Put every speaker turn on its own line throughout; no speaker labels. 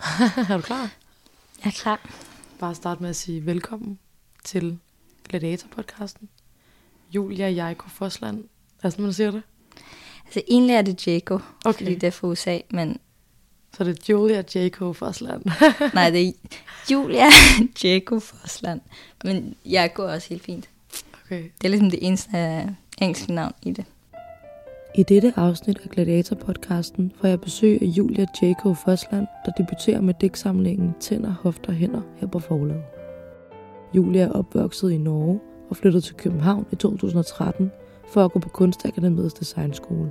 er du klar?
Jeg er klar.
Bare starte med at sige velkommen til Gladiator-podcasten. Julia Jaiko Fosland. Er det sådan, man siger det?
Altså egentlig er det Jaco,
Okay.
fordi det er fra USA, men
Så er det Julia Jaiko Fosland.
nej, det er Julia Jaco Forsland. Men jeg går også helt fint.
okay.
Det er ligesom det eneste engelske navn i det.
I dette afsnit af Gladiator-podcasten får jeg besøg af Julia Jacob Fosland, der debuterer med digtsamlingen Tænder, Hofter, Hænder her på forlaget. Julia er opvokset i Norge og flyttede til København i 2013 for at gå på Kunstakademiets designskole,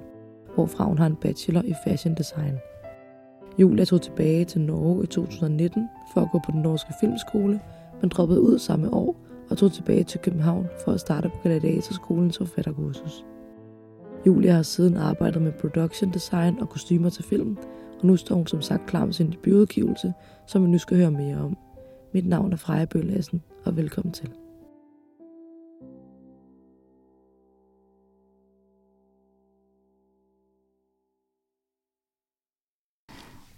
hvorfra hun har en bachelor i fashion design. Julia tog tilbage til Norge i 2019 for at gå på den norske filmskole, men droppede ud samme år og tog tilbage til København for at starte på Gladiatorskolens forfatterkursus. Julia har siden arbejdet med production design og kostymer til film, og nu står hun som sagt klar med sin debutudgivelse, som vi nu skal høre mere om. Mit navn er Freja Bøllassen, og velkommen til.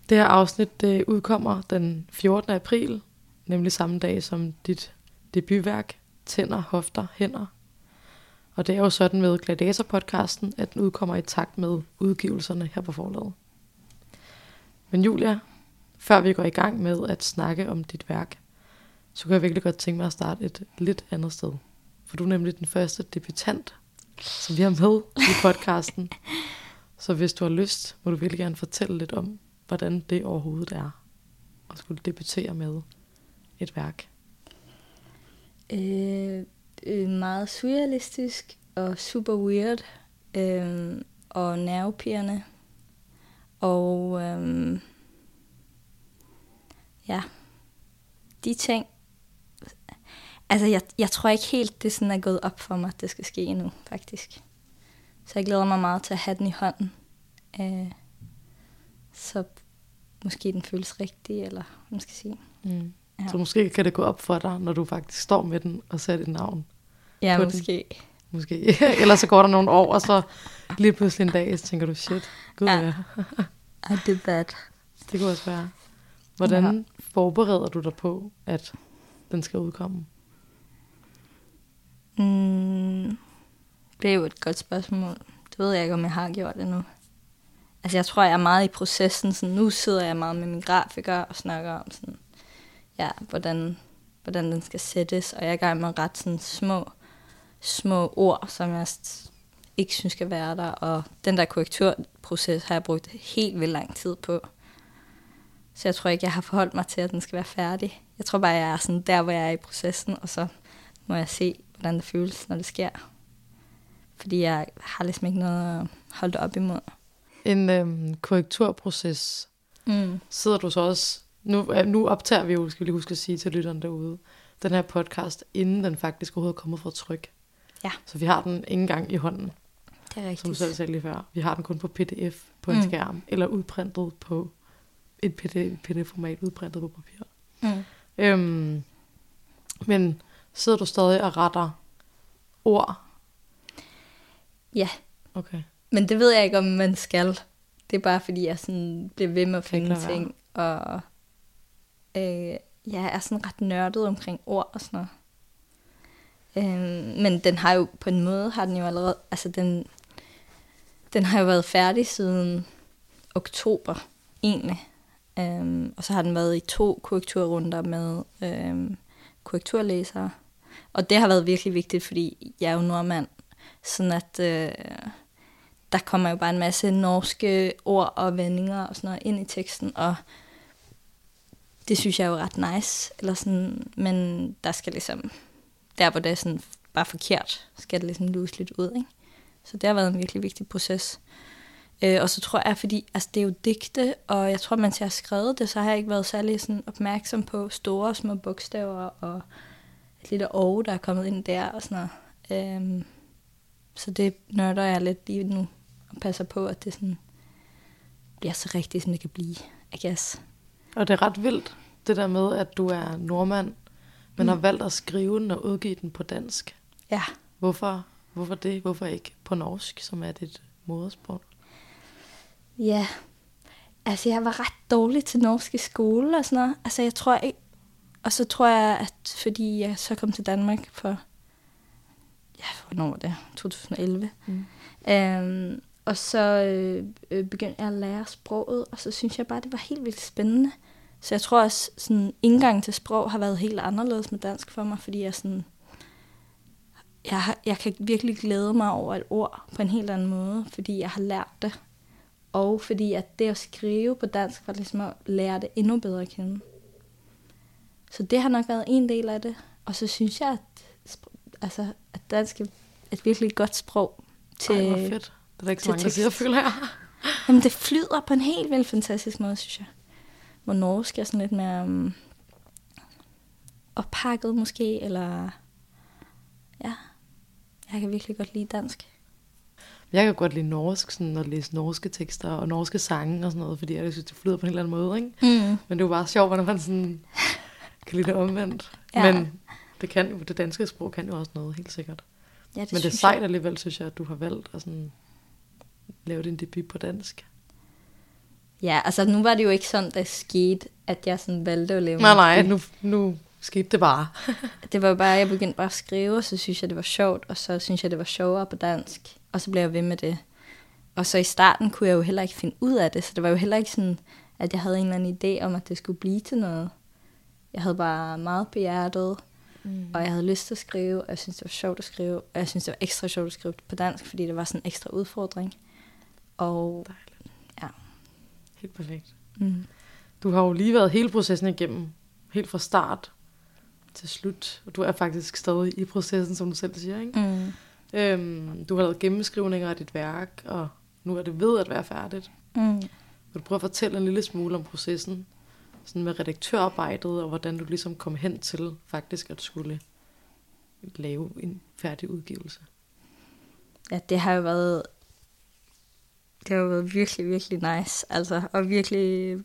Det her afsnit det udkommer den 14. april, nemlig samme dag som dit debutværk, Tænder, Hofter, Hænder, og det er jo sådan med Gladiator-podcasten, at den udkommer i takt med udgivelserne her på forlaget. Men Julia, før vi går i gang med at snakke om dit værk, så kan jeg virkelig godt tænke mig at starte et lidt andet sted. For du er nemlig den første debutant, som vi har med i podcasten. Så hvis du har lyst, må du virkelig gerne fortælle lidt om, hvordan det overhovedet er at skulle debutere med et værk.
Øh, øh, meget surrealistisk og super weird. Øh, og nervepirrende. Og øh, ja, de ting. Altså, jeg, jeg tror ikke helt, det sådan er gået op for mig, at det skal ske endnu, faktisk. Så jeg glæder mig meget til at have den i hånden. Øh, så måske den føles rigtig, eller hvad man skal sige.
Mm.
Ja.
Så måske kan det gå op for dig, når du faktisk står med den og sætter dit navn.
Ja,
på den.
måske.
Måske. Ellers så går der nogle år, og så lige pludselig en dag, så tænker du, shit, gud
Ja.
ja.
I did that.
Det kunne også være. Hvordan
Ja.
forbereder du dig på, at den skal udkomme?
Mm, det er jo et godt spørgsmål. Det ved jeg ikke, om jeg har gjort endnu. Altså, jeg tror, jeg er meget i processen. Sådan, nu sidder jeg meget med min grafiker og snakker om, sådan, ja, hvordan, hvordan den skal sættes. Og jeg er i gang med ret sådan, små, små ord, som jeg ikke synes skal være der. Og den der korrekturproces har jeg brugt helt vildt lang tid på. Så jeg tror ikke, jeg har forholdt mig til, at den skal være færdig. Jeg tror bare, jeg er sådan der, hvor jeg er i processen, og så må jeg se, hvordan det føles, når det sker. Fordi jeg har ligesom ikke noget at holde op imod.
En øhm, korrekturproces,
Mm.
sidder du så også... Nu, øh, nu optager vi jo, skal vi lige huske at sige til lytterne derude, den her podcast, inden den faktisk overhovedet er kommet fra tryk.
Ja.
Så vi har den ikke engang i hånden,
Det er
som du
rigtigt.
selv sagde lige før. Vi har den kun på pdf på en
Mm.
skærm, eller udprintet på et pdf-format, udprintet på papir.
Mm.
Øhm, men sidder du stadig og retter ord?
Ja,
Okay.
men det ved jeg ikke, om man skal. Det er bare fordi, jeg sådan bliver ved med at finde ting. Og øh, jeg er sådan ret nørdet omkring ord og sådan noget. Øh, men den har jo på en måde, har den jo allerede, altså den, den har jo været færdig siden oktober, egentlig. Øh, og så har den været i to korrekturrunder med øh, korrekturlæsere. Og det har været virkelig vigtigt, fordi jeg er jo nordmand. Sådan at øh, der kommer jo bare en masse norske ord og vendinger og sådan noget ind i teksten. Og det synes jeg er jo ret nice. Eller sådan, men der skal ligesom, der hvor det er sådan bare forkert, skal det ligesom luse lidt ud. Ikke? Så det har været en virkelig vigtig proces. Øh, og så tror jeg, fordi altså, det er jo digte, og jeg tror, mens jeg har skrevet det, så har jeg ikke været særlig sådan, opmærksom på store og små bogstaver, og et lille O, der er kommet ind der, og sådan noget. Øhm, så det nørder jeg lidt lige nu, og passer på, at det sådan bliver så rigtigt, som det kan blive, I guess.
Og det er ret vildt, det der med, at du er nordmand, men mm. har valgt at skrive den og udgive den på dansk.
Ja,
Hvorfor, hvorfor det? Hvorfor ikke på norsk, som er dit modersprog?
Ja, Altså, jeg var ret dårlig til norsk i skole og sådan noget. Altså, jeg tror ikke... Og så tror jeg, at fordi jeg så kom til Danmark for... Ja, hvornår var det? 2011.
Mm.
Øhm, og så øh, øh, begyndte jeg at lære sproget, og så synes jeg bare, det var helt vildt spændende. Så jeg tror også, sådan indgang til sprog har været helt anderledes med dansk for mig, fordi jeg sådan... Jeg, har, jeg kan virkelig glæde mig over et ord på en helt anden måde, fordi jeg har lært det. Og fordi at det at skrive på dansk var ligesom at lære det endnu bedre at kende. Så det har nok været en del af det. Og så synes jeg, at, altså, at dansk er et virkelig godt sprog til...
Ej, fedt. Det er ikke så mange, der siger, føler jeg.
Jamen, det flyder på en helt vildt fantastisk måde, synes jeg. Hvor norsk er sådan lidt mere um, oppakket måske, eller... Ja, jeg kan virkelig godt lide dansk.
Jeg kan godt lide norsk, sådan at læse norske tekster og norske sange og sådan noget, fordi jeg synes, det flyder på en helt anden måde, ikke?
Mm.
Men det er jo bare sjovt, hvordan man sådan kan lide det omvendt.
Ja.
Men det, kan jo, det danske sprog kan jo også noget, helt sikkert.
Ja, det
Men det er sejt
jeg.
alligevel, synes jeg, at du har valgt at sådan lave din debut på dansk.
Ja, altså nu var det jo ikke sådan, der skete, at jeg sådan valgte at lave
Nej, nej, nu, nu skete det bare.
Det var bare, jeg begyndte bare at skrive, og så synes jeg, det var sjovt, og så synes jeg, det var sjovere på dansk. Og så blev jeg ved med det. Og så i starten kunne jeg jo heller ikke finde ud af det, så det var jo heller ikke sådan, at jeg havde en eller anden idé om, at det skulle blive til noget. Jeg havde bare meget på hjertet,
Mm.
og jeg havde lyst til at skrive, og jeg synes, det var sjovt at skrive, og jeg synes, det var ekstra sjovt at skrive på dansk, fordi det var sådan en ekstra udfordring. Og
Dejligt.
Ja.
Helt perfekt.
mm,
Du har jo lige været hele processen igennem, helt fra start til slut. Og du er faktisk stadig i processen, som du selv siger, ikke?
mm,
Øhm, du har lavet gennemskrivninger af dit værk, og nu er det ved at være færdigt.
mm.
Vil du prøve at fortælle en lille smule om processen? Sådan med redaktørarbejdet, og hvordan du ligesom kom hen til faktisk at skulle lave en færdig udgivelse.
Ja, det har jo været, det har været virkelig, virkelig nice. Altså, og virkelig...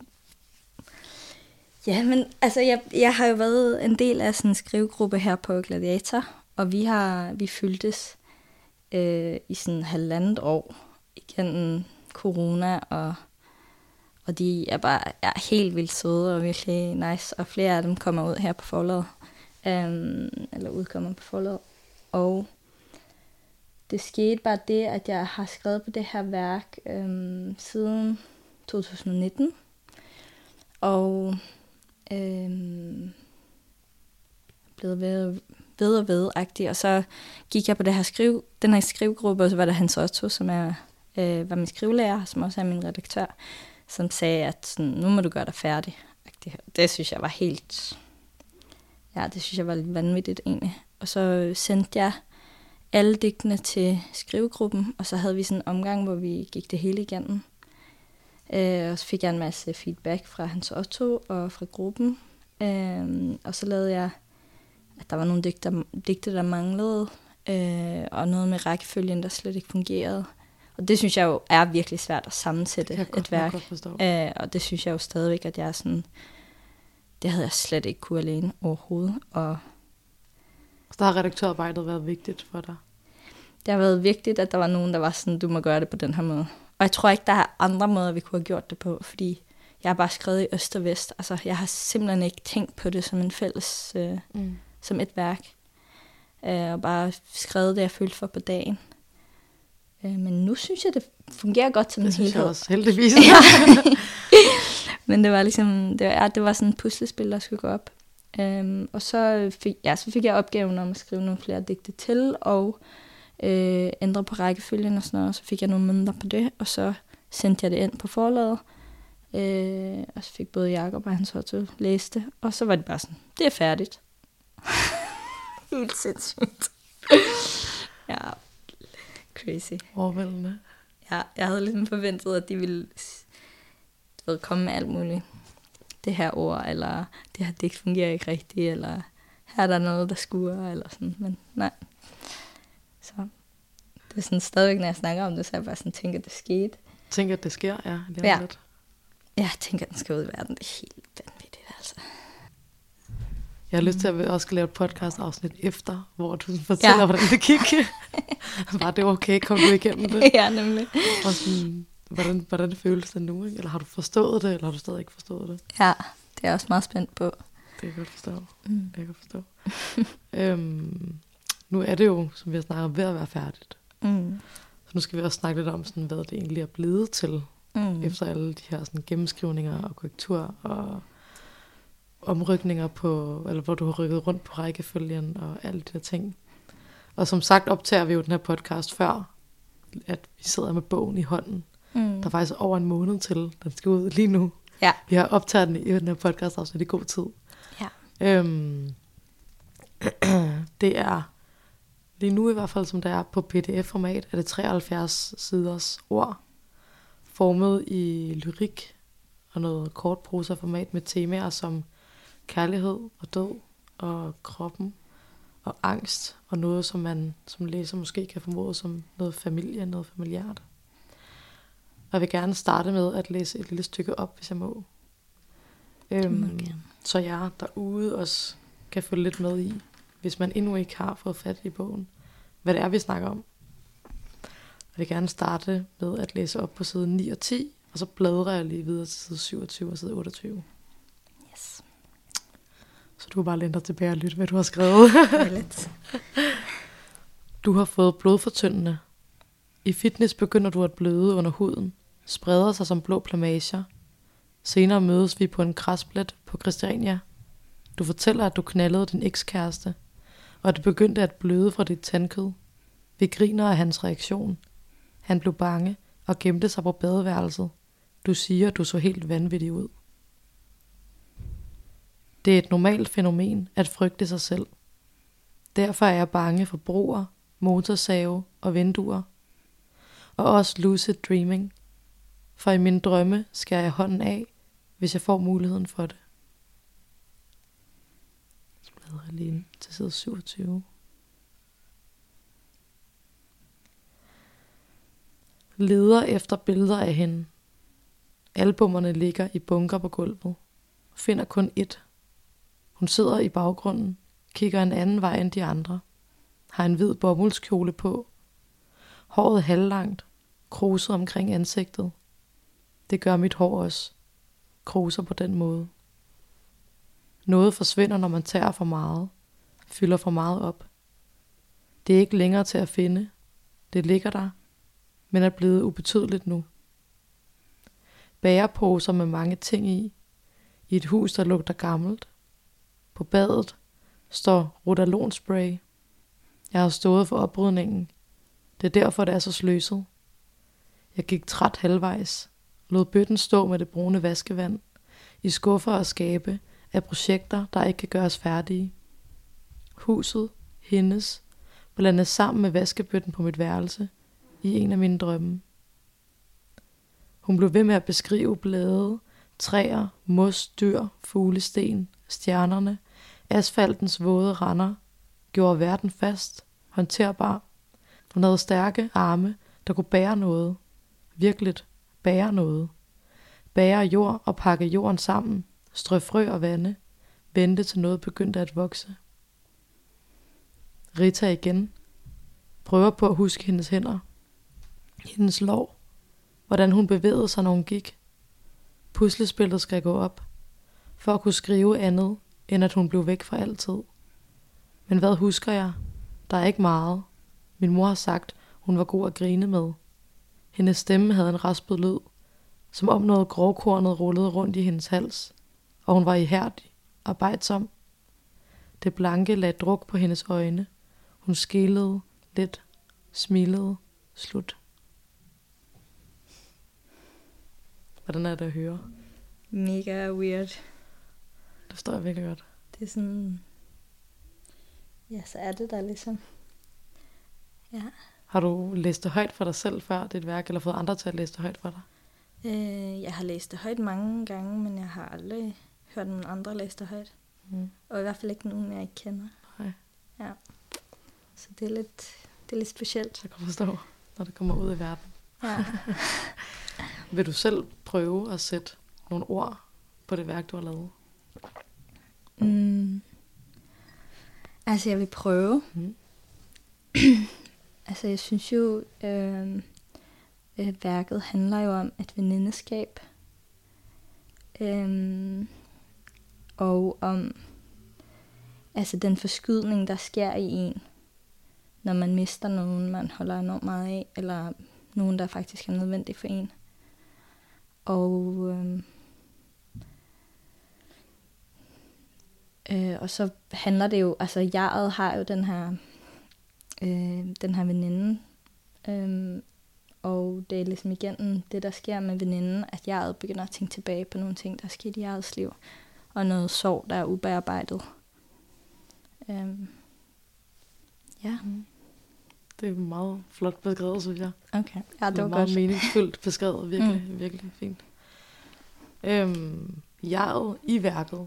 Ja, men altså, jeg, jeg har jo været en del af sådan en skrivegruppe her på Gladiator, og vi har, vi fyldtes øh, i sådan halvandet år igennem corona, og, og de er bare er helt vildt søde og virkelig nice, og flere af dem kommer ud her på forlaget, øhm, eller udkommer på forlaget, og det skete bare det, at jeg har skrevet på det her værk øhm, siden 2019. Og øhm, blevet ved, ved og ved -agtig. Og så gik jeg på det her skrive, den her skrivegruppe, og så var der Hans Otto, som er, øh, var min skrivelærer, som også er min redaktør, som sagde, at sådan, nu må du gøre dig færdig. -agtig. Det synes jeg var helt... Ja, det synes jeg var lidt vanvittigt egentlig. Og så sendte jeg alle digtene til skrivegruppen, og så havde vi sådan en omgang, hvor vi gik det hele igennem. Øh, og så fik jeg en masse feedback fra Hans Otto og fra gruppen. Øh, og så lavede jeg, at der var nogle digter, digte, der manglede, øh, og noget med rækkefølgen, der slet ikke fungerede. Og det synes jeg jo er virkelig svært at sammensætte
Det jeg
et
godt,
værk.
godt.
Øh, og det synes jeg jo stadigvæk, at jeg er sådan... Det havde jeg slet ikke kunne alene overhovedet. Og
Så har redaktørarbejdet været vigtigt for dig.
Det har været vigtigt, at der var nogen, der var sådan, du må gøre det på den her måde. Og jeg tror ikke, der er andre måder, vi kunne have gjort det på, fordi jeg har bare skrevet i øst og vest. Altså, jeg har simpelthen ikke tænkt på det som en fælles, øh,
Mm.
som et værk. Øh, og bare skrevet det, jeg følte for på dagen. Øh, men nu synes jeg, det fungerer godt som
Det
en
synes jeg
helhed.
også, heldigvis.
Men det var ligesom, det var, det var sådan et puslespil, der skulle gå op. Øhm, og så fik, ja, så fik jeg opgaven om at skrive nogle flere digte til, og øh, ændre på rækkefølgen og sådan noget. Så fik jeg nogle måneder på det, og så sendte jeg det ind på forlaget. Øh, og så fik både Jacob og hans Otto læst det, og så var det bare sådan, det er færdigt. Helt sindssygt. ja, crazy.
Overvældende.
Ja, jeg havde ligesom forventet, at de ville du ved, komme med alt muligt. Det her ord, eller det her digt fungerer ikke rigtigt, eller her er der noget, der skuer, eller sådan. Men nej. Det er sådan stadigvæk, når jeg snakker om det, så jeg bare sådan tænker, at det skete.
Tænker, at det sker, ja. Lige
Ja.
lidt.
Jeg tænker, at den skal ud i verden. Det er helt vanvittigt, altså.
Jeg har lyst til at vi også skal lave et podcast afsnit efter, hvor du fortæller,
Ja.
hvordan det gik. Var det okay? Kom du igennem det?
ja, nemlig.
Og sådan, hvordan, hvordan føles det nu? Ikke? Eller har du forstået det, eller har du stadig ikke forstået det?
Ja, det er jeg også meget spændt på.
Det kan jeg godt forstå.
Mm.
Det kan jeg godt forstå. øhm, nu er det jo, som vi har snakket om, ved at være færdigt.
Mm.
Så nu skal vi også snakke lidt om, sådan, hvad det egentlig er blevet til,
Mm.
efter alle de her sådan, gennemskrivninger og korrektur og omrykninger på, eller hvor du har rykket rundt på rækkefølgen og alle de der ting. Og som sagt optager vi jo den her podcast før, at vi sidder med bogen i hånden.
Mm.
Der er faktisk over en måned til, den skal ud lige nu.
Ja.
Vi har optaget den i den her podcast afsnit i god tid.
Ja.
Øhm, det er lige nu i hvert fald, som det er på pdf-format, er det 73 siders ord, formet i lyrik og noget kort prosa-format med temaer som kærlighed og død og kroppen og angst og noget, som man som læser måske kan formode som noget familie, noget familiært. Og jeg vil gerne starte med at læse et lille stykke op, hvis jeg må. Øhm, så jeg derude også kan følge lidt med i, hvis man endnu ikke har fået fat i bogen, hvad det er, vi snakker om. Jeg vil gerne starte med at læse op på side 9 og 10, og så bladrer jeg lige videre til side 27 og side 28.
Yes.
Så du bare læne dig tilbage og lytte, hvad du har skrevet.
Lidt.
Du har fået blodfortyndende. I fitness begynder du at bløde under huden, spreder sig som blå plamager. Senere mødes vi på en græsplet på Christiania. Du fortæller, at du knaldede din ekskæreste, og det begyndte at bløde fra dit tandkød. Vi griner af hans reaktion. Han blev bange og gemte sig på badeværelset. Du siger, du så helt vanvittig ud. Det er et normalt fænomen at frygte sig selv. Derfor er jeg bange for broer, motorsave og vinduer. Og også lucid dreaming. For i mine drømme skærer jeg hånden af, hvis jeg får muligheden for det været alene til side 27. Leder efter billeder af hende. Albummerne ligger i bunker på gulvet. Finder kun ét. Hun sidder i baggrunden, kigger en anden vej end de andre. Har en hvid bomuldskjole på. Håret halvlangt, kruset omkring ansigtet. Det gør mit hår også. Kruser på den måde. Noget forsvinder, når man tager for meget. Fylder for meget op. Det er ikke længere til at finde. Det ligger der, men er blevet ubetydeligt nu. Bæreposer med mange ting i. I et hus, der lugter gammelt. På badet står rotalonspray. Jeg har stået for oprydningen. Det er derfor, det er så sløset. Jeg gik træt halvvejs. Lod bøtten stå med det brune vaskevand. I skuffer og skabe af projekter, der ikke kan gøres færdige. Huset, hendes, blandet sammen med vaskebøtten på mit værelse i en af mine drømme. Hun blev ved med at beskrive blade, træer, mos, dyr, fuglesten, stjernerne, asfaltens våde render, gjorde verden fast, håndterbar. Hun havde stærke arme, der kunne bære noget. Virkeligt bære noget. Bære jord og pakke jorden sammen, strø frø og vande, vente til noget begyndte at vokse. Rita igen. Prøver på at huske hendes hænder. Hendes lov, Hvordan hun bevægede sig, når hun gik. Puslespillet skal gå op. For at kunne skrive andet, end at hun blev væk for altid. Men hvad husker jeg? Der er ikke meget. Min mor har sagt, hun var god at grine med. Hendes stemme havde en raspet lyd, som om noget grovkornet rullede rundt i hendes hals, og hun var ihærdig, arbejdsom. Det blanke lagde druk på hendes øjne. Hun skilede lidt, smilede, slut. Hvordan er det at høre?
Mega weird.
Det forstår jeg virkelig godt.
Det er sådan... Ja, så er det der ligesom. Ja.
Har du læst det højt for dig selv før dit værk, eller fået andre til at læse det højt for dig?
Øh, jeg har læst det højt mange gange, men jeg har aldrig hørt nogen andre læse det højt.
Mm.
Og i hvert fald ikke nogen, jeg ikke kender.
Nej.
Ja. Så det er lidt, det er lidt specielt.
Jeg kan forstå, når det kommer ud i verden.
Ja.
Vil du selv prøve at sætte nogle ord på det værk, du har lavet?
Mm. Altså, jeg vil prøve.
Mm.
altså, jeg synes jo, øh, Øh, værket handler jo om et venindeskab. Øhm, og om altså den forskydning, der sker i en, når man mister nogen, man holder enormt meget af, eller nogen, der faktisk er nødvendig for en. Og, øh, øh, og så handler det jo, altså jeg har jo den her, øh, den her veninde, øh, og det er ligesom igen det, der sker med veninden, at jeg begynder at tænke tilbage på nogle ting, der er sket i jeres liv, og noget sorg, der er ubearbejdet. Øhm, ja. Mm.
Det er meget flot beskrevet, synes jeg.
Okay, ja, det, det var
meget
godt.
meningsfuldt beskrevet, virkelig, mm. virkelig fint. Øhm, jeget i værket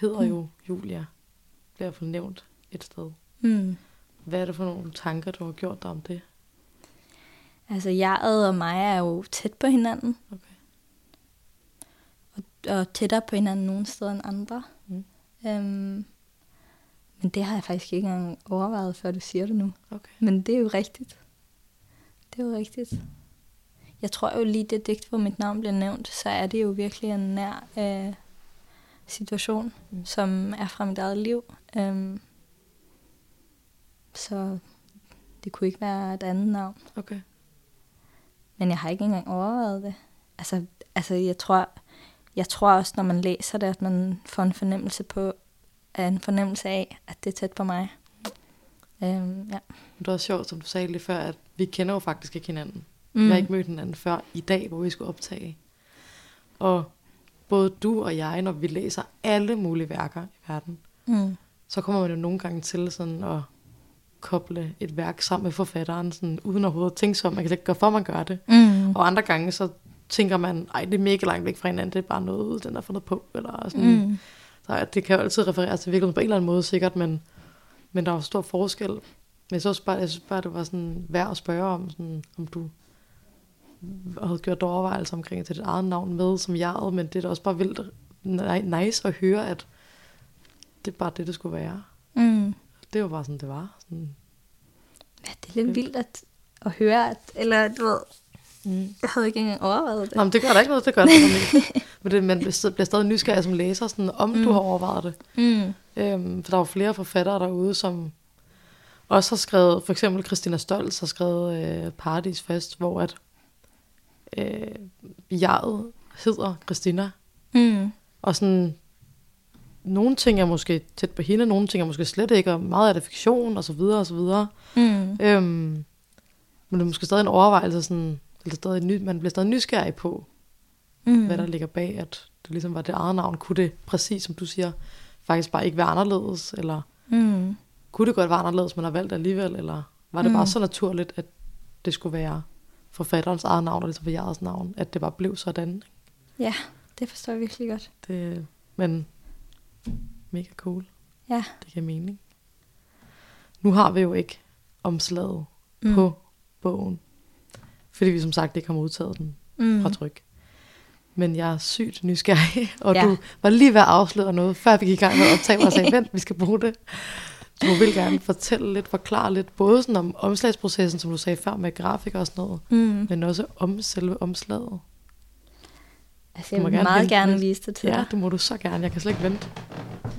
hedder mm. jo Julia, bliver fornævnt et sted.
Mm.
Hvad er det for nogle tanker, du har gjort dig om det?
Altså, jeget og mig er jo tæt på hinanden.
Okay.
Og, tættere på hinanden nogle steder end andre.
Mm.
Øhm, men det har jeg faktisk ikke engang overvejet, før du siger det nu.
Okay.
Men det er jo rigtigt. Det er jo rigtigt. Jeg tror jo lige det digt, hvor mit navn bliver nævnt, så er det jo virkelig en nær øh, situation, mm. som er fra mit eget liv. Øhm, så det kunne ikke være et andet navn.
Okay.
Men jeg har ikke engang overvejet det. Altså, altså jeg tror, jeg tror også, når man læser det, at man får en fornemmelse på, en fornemmelse af, at det er tæt på mig. Øhm, ja.
Det også sjovt, som du sagde lige før, at vi kender jo faktisk ikke hinanden. Mm. Vi har ikke mødt hinanden før i dag, hvor vi skulle optage. Og både du og jeg, når vi læser alle mulige værker i verden,
mm.
så kommer man jo nogle gange til sådan at koble et værk sammen med forfatteren, sådan, uden overhovedet at tænke sig om, man kan ikke gøre for, at man gør det.
Mm.
Og andre gange, så tænker man, ej, det er mega langt væk fra hinanden, det er bare noget, den er fundet på, eller sådan.
Mm.
Så det kan jo altid referere til virkeligheden på en eller anden måde, sikkert, men, men der er jo stor forskel. Men jeg synes bare, jeg synes bare det var sådan værd at spørge om, sådan, om du havde gjort overvejelser omkring til dit eget navn med som jeg, men det er da også bare vildt nice at høre, at det er bare det, det skulle være.
Mm.
Det var bare sådan, det var. Sådan.
Ja, det er lidt vildt at, at høre, at, eller du ved, mm. jeg havde ikke engang overvejet det.
Nå, men det gør der ikke noget, det gør det ikke. men det, man bliver stadig nysgerrig som læser, sådan, om mm. du har overvejet det.
Mm.
Øhm, for der er jo flere forfattere derude, som også har skrevet, for eksempel Christina Stolz har skrevet øh, Paradis Fest, hvor at øh, jeget hedder Christina.
Mm.
Og sådan, nogle ting er måske tæt på hende, nogle ting er måske slet ikke, og meget af det fiktion, og så videre, og så videre.
Mm.
Øhm, men det er måske stadig en overvejelse, sådan, eller stadig ny, man bliver stadig nysgerrig på, mm. hvad der ligger bag, at det ligesom var det eget navn. Kunne det, præcis som du siger, faktisk bare ikke være anderledes, eller
mm.
kunne det godt være anderledes, men har valgt alligevel, eller var det mm. bare så naturligt, at det skulle være forfatterens eget navn, og ligesom for jeres navn, at det bare blev sådan.
Ja, det forstår jeg virkelig godt.
Det, men mega cool.
Ja.
Det giver mening. Nu har vi jo ikke omslaget mm. på bogen, fordi vi som sagt ikke har modtaget den mm. fra tryk. Men jeg er sygt nysgerrig, og ja. du var lige ved at afsløre noget, før vi gik i gang med at optage, og sagde, vent, vi skal bruge det. Du vil gerne fortælle lidt, forklare lidt, både sådan om omslagsprocessen, som du sagde før med grafik og sådan noget,
mm.
men også om selve omslaget.
Altså, jeg vil gerne meget gerne vise det til
Ja,
dig.
det må du så gerne. Jeg kan slet ikke vente.
Mm.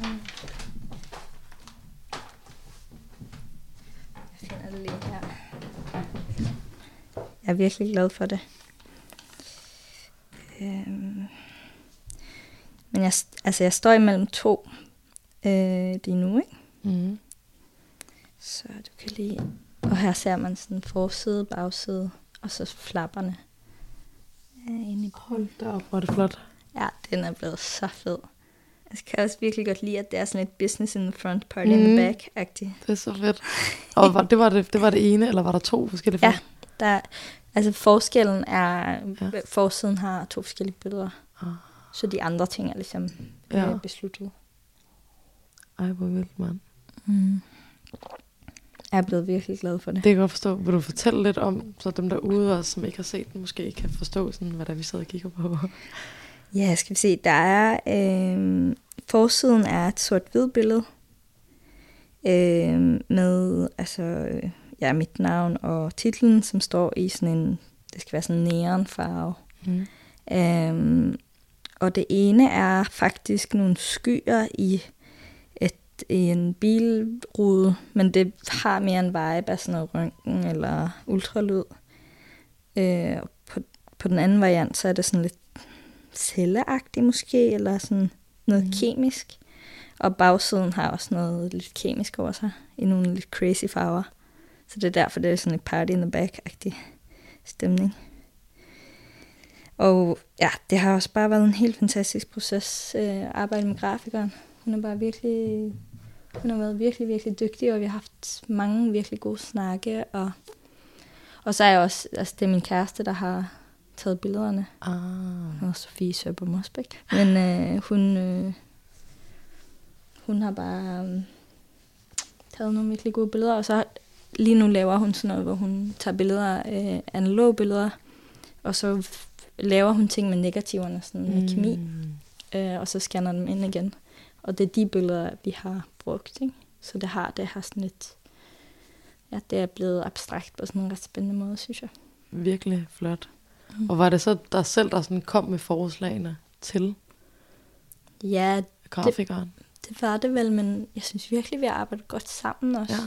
Jeg finder det lige her. Jeg er virkelig glad for det. Øhm. Men jeg, altså, jeg står imellem to øh, lige nu, ikke?
Mm.
Så du kan lige... Og her ser man sådan forside, bagside, og så flapperne øh, inde i
Hold da op, hvor er det flot.
Ja, den er blevet så fed. Jeg kan også virkelig godt lide, at det er sådan lidt business in the front, party mm. in the back-agtigt.
Det er så fedt. Og var, det, var det, det var det ene, eller var der to forskellige
Ja, der, altså forskellen er, ja. forsiden har to forskellige billeder.
Ah.
Så de andre ting er ligesom
Ja.
øh, besluttet.
Ej, hvor vildt, mand.
Mm. Jeg er blevet virkelig glad for det.
Det kan jeg godt forstå. Vil du fortælle lidt om, så dem derude også, som ikke har set den, måske kan forstå, sådan, hvad der vi sidder og kigger på?
Ja, skal vi se. Der er... Øh, forsiden er et sort-hvid billede. Øh, med altså, ja, mit navn og titlen, som står i sådan en det skal være sådan en neonfarve.
Mm.
Øhm, og det ene er faktisk nogle skyer i, et, i en bilrude, men det har mere en vibe af sådan noget røntgen eller ultralyd. Øh, på, på den anden variant, så er det sådan lidt celleagtigt måske, eller sådan noget mm. kemisk. Og bagsiden har også noget lidt kemisk over sig, i nogle lidt crazy farver. Så det er derfor, det er sådan et party in the back-agtig stemning. Og ja, det har også bare været en helt fantastisk proces øh, at arbejde med grafikeren. Hun er bare virkelig, hun har været virkelig, virkelig dygtig, og vi har haft mange virkelig gode snakke. Og, og så er jeg også, altså det er min kæreste, der har taget billederne.
Ah.
Og Sofie Søber Mosbæk. Men øh, hun, øh, hun har bare øh, taget nogle virkelig gode billeder, og så lige nu laver hun sådan noget, hvor hun tager billeder, øh, analoge billeder, og så laver hun ting med negativerne, sådan med
Mm.
kemi, øh, og så scanner dem ind igen. Og det er de billeder, vi har brugt, ikke? Så det har, det har sådan lidt, ja, det er blevet abstrakt på sådan en ret spændende måde, synes jeg.
Virkelig flot.
Mm.
Og var det så dig selv, der sådan kom med forslagene til
Ja,
grafikeren?
det var det vel, men jeg synes virkelig, vi har arbejdet godt sammen også.
Ja.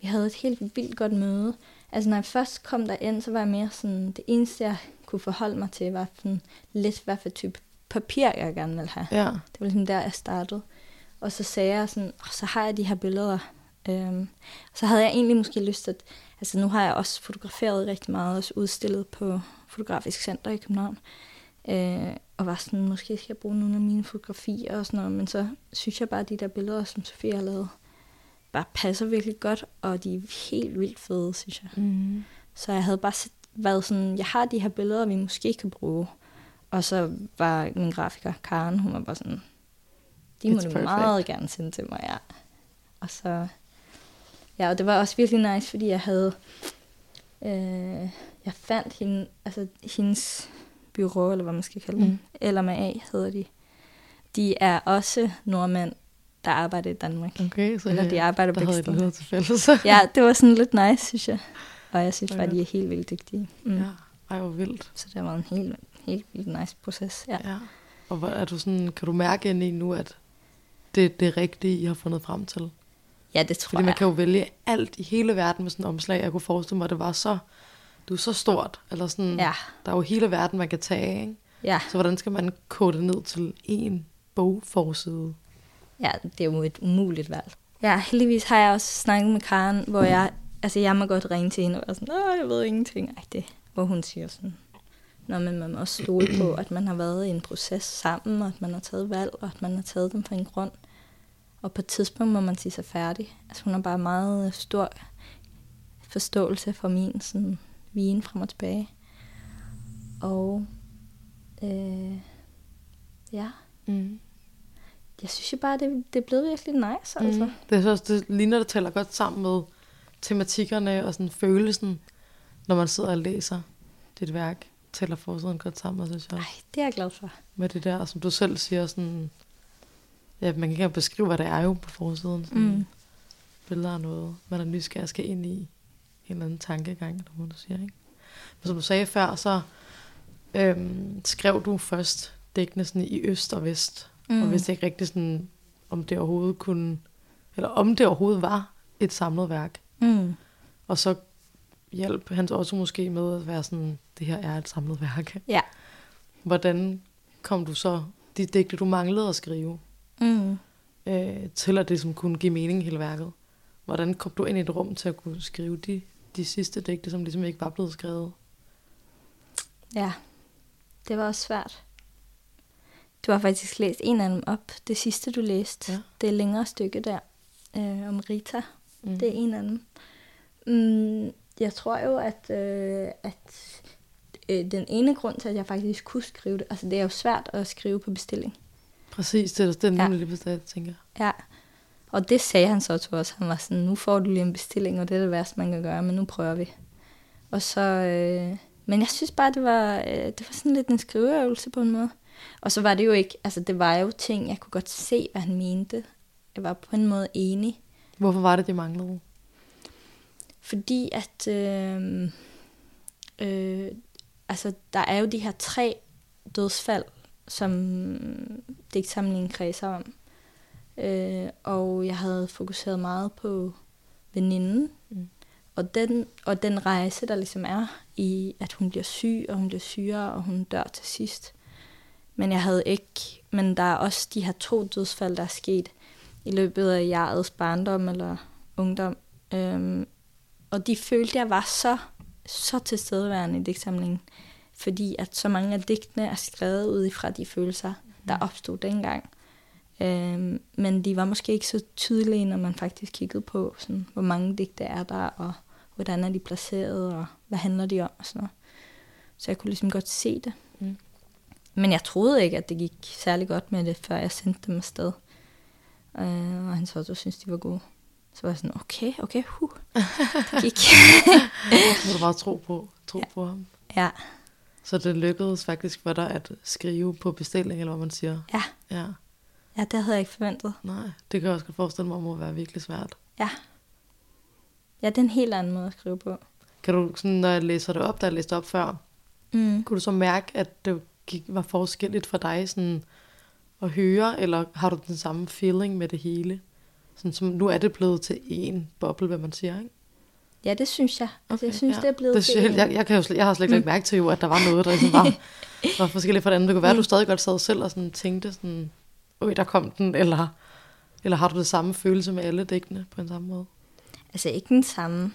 Vi havde et helt vildt godt møde. Altså, når jeg først kom derind, så var jeg mere sådan, det eneste, jeg kunne forholde mig til, var sådan lidt, hvad for type papir, jeg gerne ville have.
Ja.
Det var ligesom der, jeg startede. Og så sagde jeg sådan, oh, så har jeg de her billeder. Øhm, så havde jeg egentlig måske lyst til, at, altså nu har jeg også fotograferet rigtig meget, også udstillet på Fotografisk Center i København. Øh, og var sådan, måske skal jeg bruge nogle af mine fotografier og sådan noget, men så synes jeg bare, at de der billeder, som Sofie har lavet, bare passer virkelig godt, og de er helt vildt fede, synes jeg.
Mm.
Så jeg havde bare været sådan, jeg har de her billeder, vi måske kan bruge. Og så var min grafiker, Karen, hun var bare sådan, de må
It's
du
perfect.
meget gerne sende til mig, ja. Og så, ja, og det var også virkelig nice, fordi jeg havde, øh, jeg fandt hende, altså hendes bureau, eller hvad man skal kalde det,
Mm.
mm. eller med A hedder de. De er også nordmænd, der arbejder i Danmark.
Okay, så
Eller de arbejder
der havde noget til fælles.
Ja, det var sådan lidt nice, synes jeg. Og jeg synes bare,
godt.
de er helt vildt dygtige. Mm.
ja. Ej, hvor vildt.
Så det været en helt, helt vildt nice proces. Ja.
Ja. Og hvor er du sådan, kan du mærke ind i nu, at det er det rigtige, I har fundet frem til?
ja, det tror
Fordi man
jeg.
kan jo vælge alt i hele verden med sådan et omslag. Jeg kunne forestille mig, at det var så, du er så stort. Eller sådan,
Ja,
Der er jo hele verden, man kan tage ikke?
ja.
Så hvordan skal man kode det ned til én bogforside?
Ja, det er jo et umuligt valg. Ja, heldigvis har jeg også snakket med Karen, hvor jeg, altså jeg må godt ringe til hende og være sådan, Åh, jeg ved ingenting. Ej, det, hvor hun siger sådan, Nå, men man må også stole på, at man har været i en proces sammen, og at man har taget valg, og at man har taget dem for en grund. Og på et tidspunkt må man sige sig færdig. Altså hun har bare meget stor forståelse for min sådan, vien frem og tilbage. Og øh, ja,
Mm.
Jeg synes jo bare, det, det er blevet virkelig nice, altså.
Mm. Det, er så også, det ligner, det taler godt sammen med tematikkerne og sådan følelsen, når man sidder og læser dit værk. Tæller forsiden godt sammen, synes jeg.
Ej, det er jeg glad for.
Med det der, som du selv siger, sådan... Ja, man kan ikke beskrive, hvad det er jo på forsiden. Sådan
Mm.
Billeder af noget, man er nysgerrig skal ind i. En eller anden tankegang, eller hvad du siger, ikke? Men som du sagde før, så øhm, skrev du først dækkene sådan i øst og vest. Mm. Og vidste ikke rigtig sådan, om det overhovedet kunne... Eller om det overhovedet var et samlet værk.
Mm.
Og så hjalp Hans også måske med at være sådan, det her er et samlet værk.
Ja.
Hvordan kom du så, de digte, du manglede at skrive,
Mm.
øh, til at det som kunne give mening i hele værket? Hvordan kom du ind i et rum til at kunne skrive de, de sidste digte, som ligesom ikke var blevet skrevet?
Ja, det var også svært. Du har faktisk læst en af dem op. Det sidste, du læste.
Ja.
Det er længere stykke der. Øh, om Rita.
Mm.
Det er en af dem. Mm, jeg tror jo, at, øh, at øh, den ene grund til, at jeg faktisk kunne skrive det, altså det er jo svært at skrive på bestilling.
Præcis, det er er
Ja.
lige bestemt, tænker jeg.
Ja. Og det sagde han så til os. Han var sådan, nu får du lige en bestilling, og det er det værste, man kan gøre, men nu prøver vi. Og så, øh, men jeg synes bare, det var, øh, det var sådan lidt en skriveøvelse på en måde. Og så var det jo ikke, altså det var jo ting, jeg kunne godt se, hvad han mente. Jeg var på en måde enig.
Hvorfor var det, de manglede?
Fordi at, øh, øh, altså, der er jo de her tre dødsfald, som digtsamlingen kredser om. Øh, og jeg havde fokuseret meget på veninden, mm. og, den, og den rejse, der ligesom er i, at hun bliver syg, og hun bliver sygere, og hun dør til sidst. Men jeg havde ikke, men der er også de her to dødsfald, der er sket i løbet af jeres barndom eller ungdom. Øhm, og de følte jeg var så, så tilstedeværende i digtsamlingen, fordi at så mange af digtene er skrevet ud fra de følelser, der opstod dengang. Øhm, men de var måske ikke så tydelige, når man faktisk kiggede på, sådan, hvor mange digte er der, og hvordan er de placeret, og hvad handler de om, og sådan noget. Så jeg kunne ligesom godt se det. Mm. Men jeg troede ikke, at det gik særlig godt med det, før jeg sendte dem afsted. Øh, og han så, du synes, de var gode. Så var jeg sådan, okay, okay, huh. Det gik.
så du bare tro på, tro ja. på ham.
Ja.
Så det lykkedes faktisk for dig at skrive på bestilling, eller hvad man siger?
Ja.
Ja.
Ja, det havde jeg ikke forventet.
Nej, det kan jeg også godt forestille mig, må være virkelig svært.
Ja. Ja, det er en helt anden måde at skrive på.
Kan du, sådan, når jeg læser det op, der jeg læste op før, mm. kunne du så mærke, at det gik, var forskelligt for dig sådan, at høre, eller har du den samme feeling med det hele? Sådan, som, nu er det blevet til en boble, hvad man siger, ikke?
Ja, det synes jeg. Okay, jeg synes, ja. det er blevet det
til jeg, jeg, jeg, kan jo slet, jeg har slet ikke mm. mærke til, jo, at der var noget, der ligesom var, var forskelligt fra det andet. Det kunne være, at du mm. stadig godt sad selv og sådan tænkte sådan, øj, der kom den, eller, eller har du det samme følelse med alle digtene på en samme måde?
Altså ikke den samme.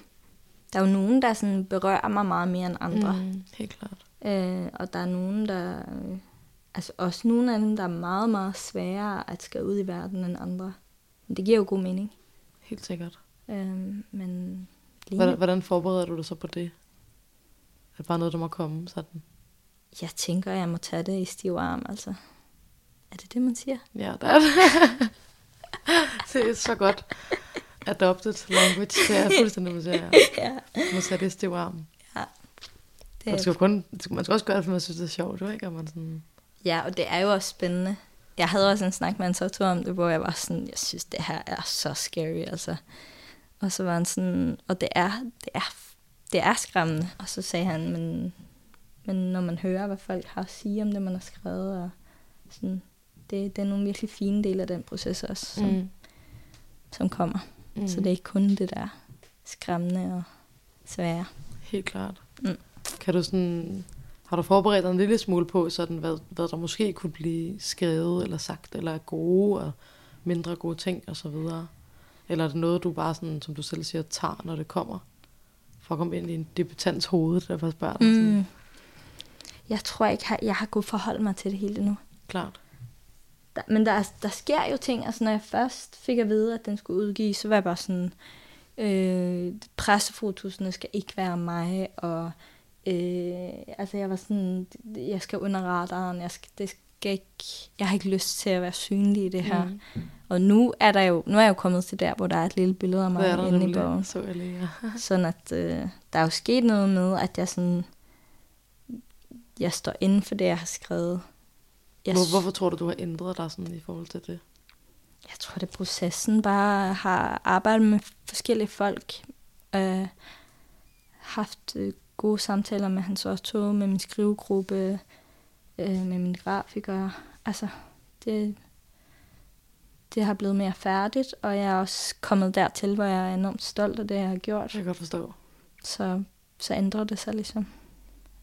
Der er jo nogen, der sådan berører mig meget mere end andre.
Mm, helt klart.
Øh, og der er nogen, der... Øh, altså også nogle af dem, der er meget, meget sværere at skal ud i verden end andre. Men det giver jo god mening.
Helt sikkert.
Øh, men
lige... hvordan, hvordan forbereder du dig så på det? Er det bare noget, der må komme sådan?
Jeg tænker, jeg må tage det i stiv arm, altså. Er det det, man siger?
Ja, det er det. det er så godt. Adopted language, det er fuldstændig, man siger. Ja. Man tage det i stiv arm. Det man, skal kun, man skal også gøre det, fordi man synes, det er sjovt, ikke? Og man sådan...
Ja, og det er jo også spændende. Jeg havde også en snak med en så om det, hvor jeg var sådan, jeg synes, det her er så scary, altså. Og så var han sådan, og det er, det er, det er skræmmende. Og så sagde han, men, men når man hører, hvad folk har at sige om det, man har skrevet, og sådan, det, det er nogle virkelig fine dele af den proces også, som, mm. som kommer. Mm. Så det er ikke kun det der skræmmende og svære.
Helt klart. Mm. Kan du sådan, har du forberedt dig en lille smule på, sådan, hvad, hvad der måske kunne blive skrevet eller sagt, eller gode og mindre gode ting og så videre? Eller er det noget, du bare, sådan, som du selv siger, tager, når det kommer? For at komme ind i en debutants hoved, der først spørger dig? Mm.
Jeg tror ikke, jeg har kunnet forholde mig til det hele nu.
Klart.
Der, men der, der sker jo ting, altså når jeg først fik at vide, at den skulle udgives, så var jeg bare sådan, øh, pressefotosene skal ikke være mig, og øh, altså jeg var sådan, jeg skal under radaren, jeg skal, det skal ikke, jeg har ikke lyst til at være synlig i det her. Mm. Og nu er der jo, nu er jeg jo kommet til der, hvor der er et lille billede af mig inde i bogen.
Så jeg lige, ja.
sådan at øh, der er jo sket noget med, at jeg sådan, jeg står inden for det, jeg har skrevet.
Jeg Hvor, hvorfor tror du, du har ændret dig sådan i forhold til det?
Jeg tror, det er processen. Bare har arbejdet med forskellige folk. Øh, haft øh, gode samtaler med hans Otto, med min skrivegruppe, øh, med mine grafikere. Altså, det, det har blevet mere færdigt, og jeg er også kommet dertil, hvor jeg er enormt stolt af det, jeg har gjort. Jeg
kan godt forstå.
Så, så ændrer det sig ligesom.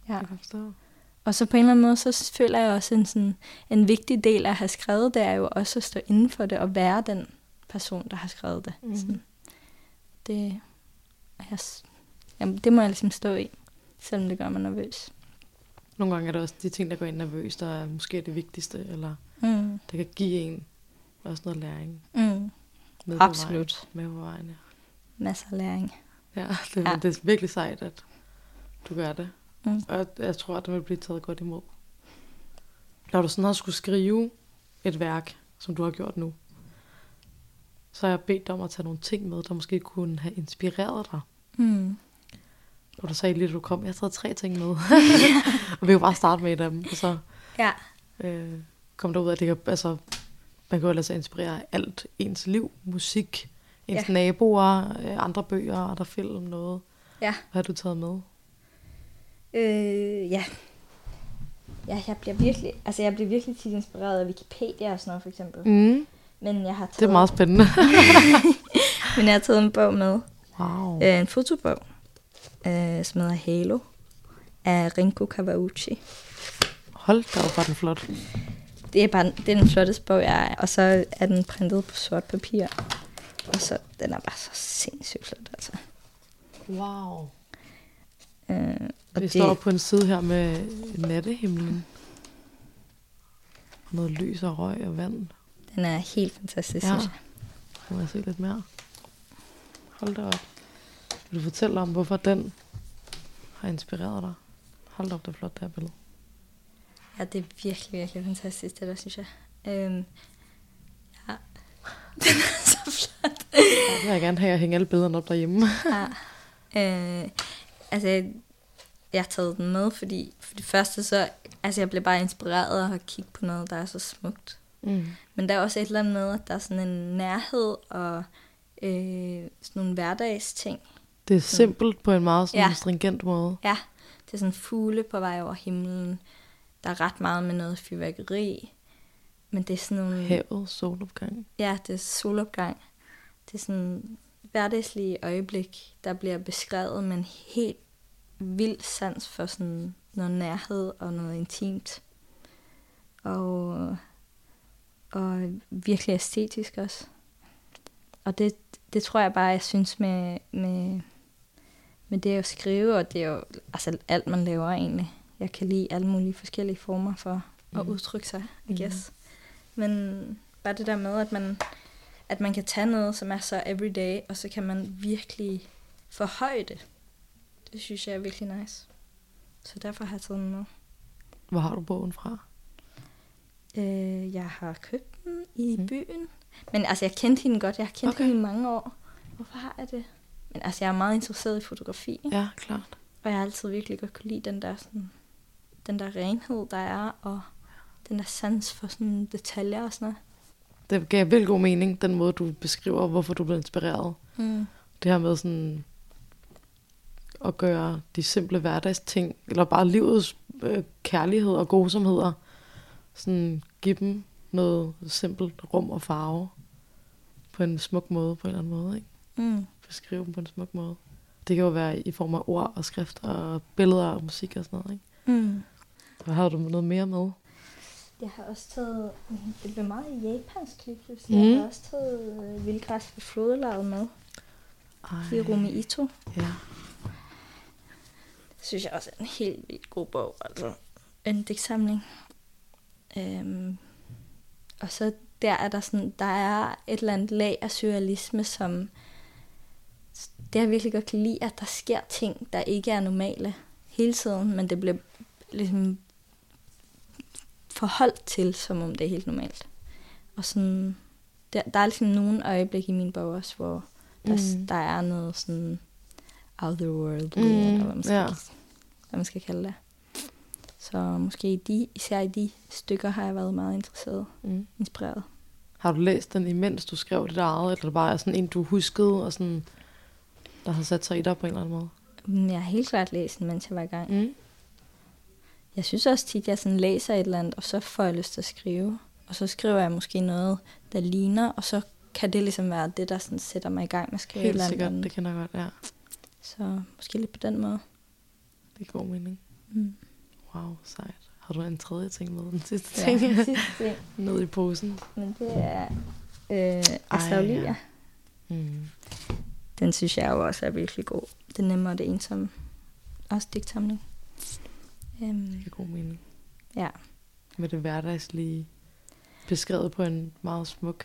Ja. Jeg kan forstå.
Og så på en eller anden måde, så føler jeg også en, sådan, en vigtig del af at have skrevet, det er jo også at stå inden for det og være den person, der har skrevet det. Mm. Sådan. Det, jeg, jamen, det må jeg ligesom stå i, selvom det gør mig nervøs.
Nogle gange er det også de ting, der går ind nervøs, der er måske det vigtigste, eller mm. det kan give en også noget læring.
Mm. Med Absolut.
Vejen, med på vejen, ja.
Masser af læring.
Ja, det, ja. det er virkelig sejt, at du gør det. Mm. Og jeg tror, at det vil blive taget godt imod. Når du sådan har skulle skrive et værk, som du har gjort nu, så har jeg bedt dig om at tage nogle ting med, der måske kunne have inspireret dig. Mm. Og du sagde lige, at du kom, jeg taget tre ting med. og vi kan bare starte med et af dem. Og så
ja.
øh, kom der ud af, at det altså, man kan jo lade sig inspirere alt ens liv, musik, ens ja. naboer, øh, andre bøger, andre film, noget.
Ja.
Hvad har du taget med?
Øh, ja. Ja, jeg bliver virkelig, altså jeg bliver virkelig tit inspireret af Wikipedia og sådan noget, for eksempel.
Mm,
Men jeg har taget,
det er meget spændende.
men jeg har taget en bog med.
wow.
Øh, en fotobog, øh, som hedder Halo, af Rinko Kawauchi.
Hold da op, var den flot.
Det er bare det er den flotteste bog, jeg er. Og så er den printet på sort papir. Og så, den er bare så sindssygt flot, altså.
Wow.
Øh, og
Vi
det,
står på en side her med nattehimlen. Og noget lys og røg og vand.
den er helt fantastisk,
Ja.
ja. synes jeg.
Må jeg se lidt mere? Hold da op. Vil du fortælle om, hvorfor den har inspireret dig? Hold op, det er flot, det her billede.
Ja, det er virkelig, virkelig fantastisk, det der, synes jeg. Øhm, ja. Den er så flot.
Ja, det vil jeg gerne have at hænge alle billederne op derhjemme.
Ja. Øh, altså, jeg, jeg har taget den med, fordi for det første så, altså jeg blev bare inspireret af at kigge på noget, der er så smukt.
Mm.
Men der er også et eller andet med, at der er sådan en nærhed og øh, sådan nogle hverdagsting.
Det er simpelt på en meget sådan
Ja.
stringent måde.
Ja, det er sådan fugle på vej over himlen. Der er ret meget med noget fyrværkeri. Men det er sådan nogle...
Havet, solopgang.
Ja, det er solopgang. Det er sådan hverdagslige øjeblik, der bliver beskrevet med en helt vild sans for sådan noget nærhed og noget intimt. Og, og virkelig æstetisk også. Og det, det tror jeg bare, jeg synes med, med, med det at skrive, og det er jo altså alt, man laver egentlig. Jeg kan lide alle mulige forskellige former for at
Mhm.
udtrykke sig, I guess. Men bare det der med, at man, at man kan tage noget, som er så everyday, og så kan man virkelig forhøje det. Det synes jeg er virkelig nice. Så derfor har jeg taget den med.
Hvor har du bogen fra?
Øh, jeg har købt den i
Mm.
mm. byen. Men altså, jeg kendte hende godt. Jeg har kendt
okay.
hende i mange år. Hvorfor har jeg det? Men altså, jeg er meget interesseret i fotografi. ikke?
Ja, klart.
Og jeg har altid virkelig godt kunne lide den der, sådan, den der renhed, der er, og den der sans for sådan detaljer og sådan noget.
Det gav virkelig god mening, den måde, du beskriver, hvorfor du blev inspireret.
Mm.
Det her med sådan at gøre de simple hverdagsting, eller bare livets øh, kærlighed og gosomheder, sådan give dem noget simpelt rum og farve på en smuk måde, på en eller anden måde, ikke?
Mm.
Beskrive dem på en smuk måde. Det kan jo være i form af ord og skrift og billeder og musik og sådan noget, ikke?
Mm.
Og har du noget mere med?
Jeg har også taget, det blev meget japansk lige pludselig.
Mm.
Mm. Jeg har også taget øh, Vildgræs for flodlaget med.
Ej,
Hirumi Ito.
Ja.
Det synes jeg også er en helt vildt god bog. Altså en digtsamling. Øhm, og så der er der sådan, der er et eller andet lag af surrealisme, som det har jeg virkelig godt kan lide, at der sker ting, der ikke er normale hele tiden, men det bliver ligesom forholdt til, som om det er helt normalt. Og sådan, der, der er ligesom nogle øjeblikke i min bog også, hvor der,
Mm.
der er noget sådan otherworldly,
Mm,
eller hvad man, skal,
ja.
hvad man skal kalde det. Så måske i de, især i de stykker har jeg været meget interesseret,
Mm.
inspireret.
Har du læst den, imens du skrev dit eget, eller er det bare sådan en, du huskede, og sådan, der har sat sig i dig på en eller anden måde?
Men Jeg har helt klart læst den, mens jeg var i gang.
Mm.
Jeg synes også tit, at jeg sådan læser et eller andet, og så får jeg lyst til at skrive. Og så skriver jeg måske noget, der ligner, og så kan det ligesom være det, der sådan sætter mig i gang med at skrive et
Helt
eller
sikkert,
andet.
det kender jeg godt, ja.
Så måske lidt på den måde.
Det er god mening.
Mm.
Wow, sejt. Har du en tredje ting med, den sidste
Ja,
ting?
sidste ting.
Ned i posen.
Men det er øh, Astraulia.
ja. Mm.
Den synes jeg jo også er virkelig god. Det er nemmere det ensomme. Også digtsamling. Øhm,
Det er god mening.
ja.
Med det hverdagslige beskrevet på en meget smuk,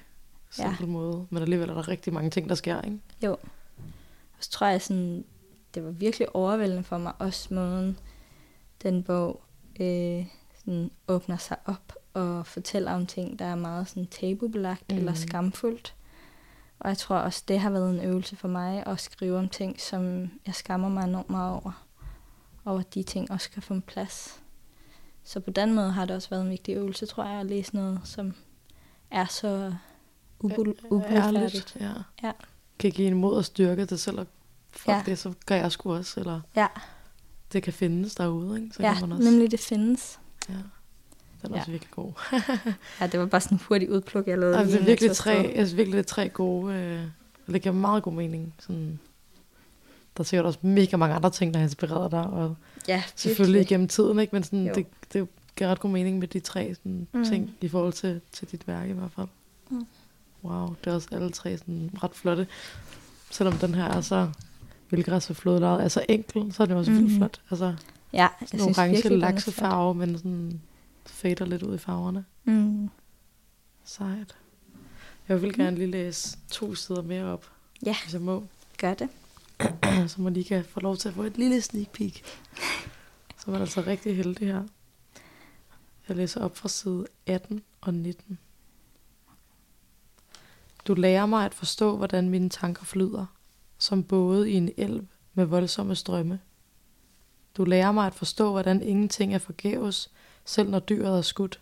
Ja.
simpel måde. Men alligevel er der rigtig mange ting, der sker, ikke?
Jo. Og så tror jeg sådan, det var virkelig overvældende for mig, også måden, den bog øh, sådan åbner sig op og fortæller om ting, der er meget sådan tabubelagt mm. eller skamfuldt. Og jeg tror også, det har været en øvelse for mig at skrive om ting, som jeg skammer mig enormt meget over. Og at de ting også kan få en plads. Så på den måde har det også været en vigtig øvelse, tror jeg, at læse noget, som er så ubul- ublufærdigt.
Ærligt, ja.
Ja.
Kan give en mod og styrke til selv at fuck
Ja.
det, så gør jeg sgu også. Eller
Ja,
det kan findes derude, ikke? Så
ja,
kan man også,
nemlig det findes.
Ja. Den er
Ja.
også virkelig god.
Ja, det var bare sådan en hurtig udpluk, jeg lavede.
Altså, det er virkelig tre, jeg synes virkelig, det er tre gode, øh, det giver meget god mening. Sådan, der er sikkert også mega mange andre ting, der har inspireret dig, og
Ja,
selvfølgelig
virkelig.
igennem tiden, ikke? men sådan,
Jo.
det, det giver ret god mening med de tre sådan,
Mm.
ting i forhold til, til dit værk i hvert fald.
Mm.
Wow, det er også alle tre sådan ret flotte. Selvom den her er så vildgræs og flodlejet er så enkel, så er det også mm. vildt
Mhm.
flot. Altså,
Ja, jeg
sådan
synes
orange laksefarve, men sådan fader lidt ud i farverne.
Mm.
Sejt. Jeg vil gerne lige læse to sider mere op,
Ja.
hvis jeg må.
Gør det.
så man lige kan få lov til at få et lille sneak peek. Så er man altså rigtig heldig her. Jeg læser op fra side 18 og 19. Du lærer mig at forstå, hvordan mine tanker flyder, som både i en elv med voldsomme strømme. Du lærer mig at forstå, hvordan ingenting er forgæves, selv når dyret er skudt.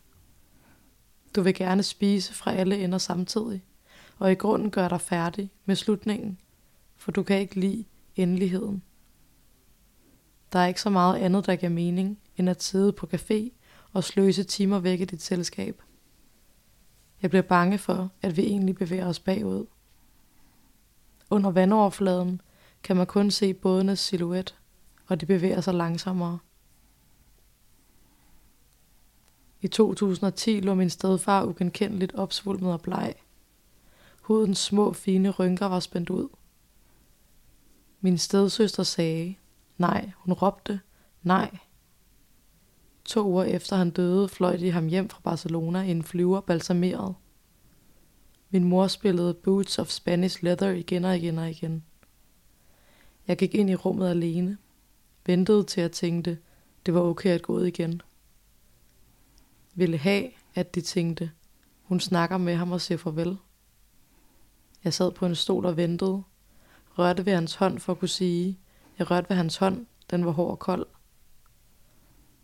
Du vil gerne spise fra alle ender samtidig, og i grunden gør dig færdig med slutningen, for du kan ikke lide endeligheden. Der er ikke så meget andet, der giver mening, end at sidde på café og sløse timer væk i dit selskab. Jeg bliver bange for, at vi egentlig bevæger os bagud. Under vandoverfladen kan man kun se bådenes silhuet, og de bevæger sig langsommere. I 2010 lå min stedfar ugenkendeligt opsvulmet og bleg. Hudens små, fine rynker var spændt ud. Min stedsøster sagde, nej, hun råbte, nej. To uger efter han døde, fløj de ham hjem fra Barcelona i en flyver balsameret. Min mor spillede Boots of Spanish Leather igen og igen og igen. Jeg gik ind i rummet alene. Ventede til at tænkte, det var okay at gå ud igen. Ville have, at de tænkte, hun snakker med ham og siger farvel. Jeg sad på en stol og ventede, rørte ved hans hånd for at kunne sige, jeg rørte ved hans hånd, den var hård og kold.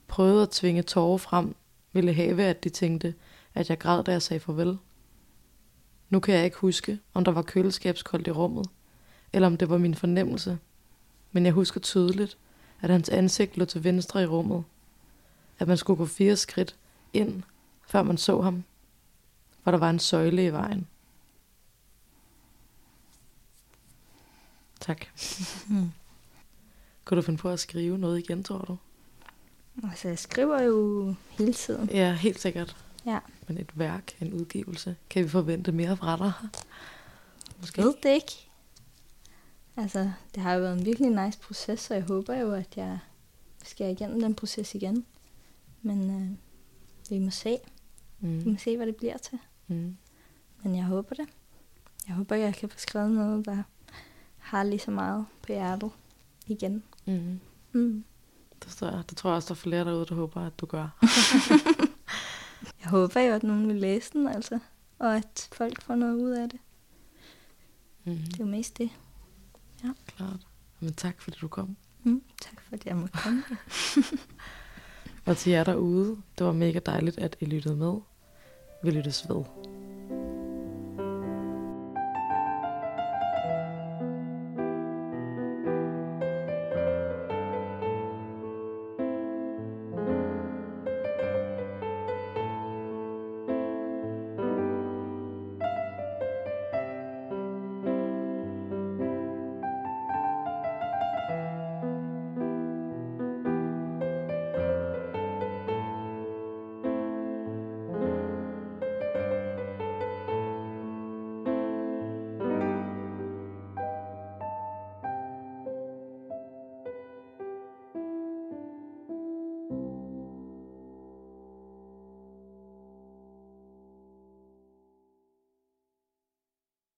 Prøvede at tvinge tårer frem, ville have, at de tænkte, at jeg græd, da jeg sagde farvel. Nu kan jeg ikke huske, om der var køleskabskoldt i rummet, eller om det var min fornemmelse. Men jeg husker tydeligt, at hans ansigt lå til venstre i rummet. At man skulle gå fire skridt ind, før man så ham, for der var en søjle i vejen. Tak.
Mm.
Kunne du finde på at skrive noget igen, tror du?
Altså, jeg skriver jo hele tiden.
Ja, helt sikkert.
Ja.
Men et værk, en udgivelse, kan vi forvente mere fra dig? Måske.
Jeg ved det ikke. Altså, det har jo været en virkelig nice proces, så jeg håber jo, at jeg skal igennem den proces igen. Men øh, vi må se. Vi
Mm.
må se, hvad det bliver til.
Mm.
Men jeg håber det. Jeg håber, jeg kan få skrevet noget, der har lige så meget på hjertet igen.
Mm.
Mm.
Det, tror jeg, det tror jeg også, der er flere derude, der håber, at du gør.
Jeg håber jo, at nogen vil læse den, altså. Og at folk får noget ud af det.
Mm.
Det er jo mest det.
Klart. Men tak, fordi du kom.
Mm. Tak for, at jeg måtte komme.
Og til jer derude, det var mega dejligt, at I lyttede med. Vi lyttes ved.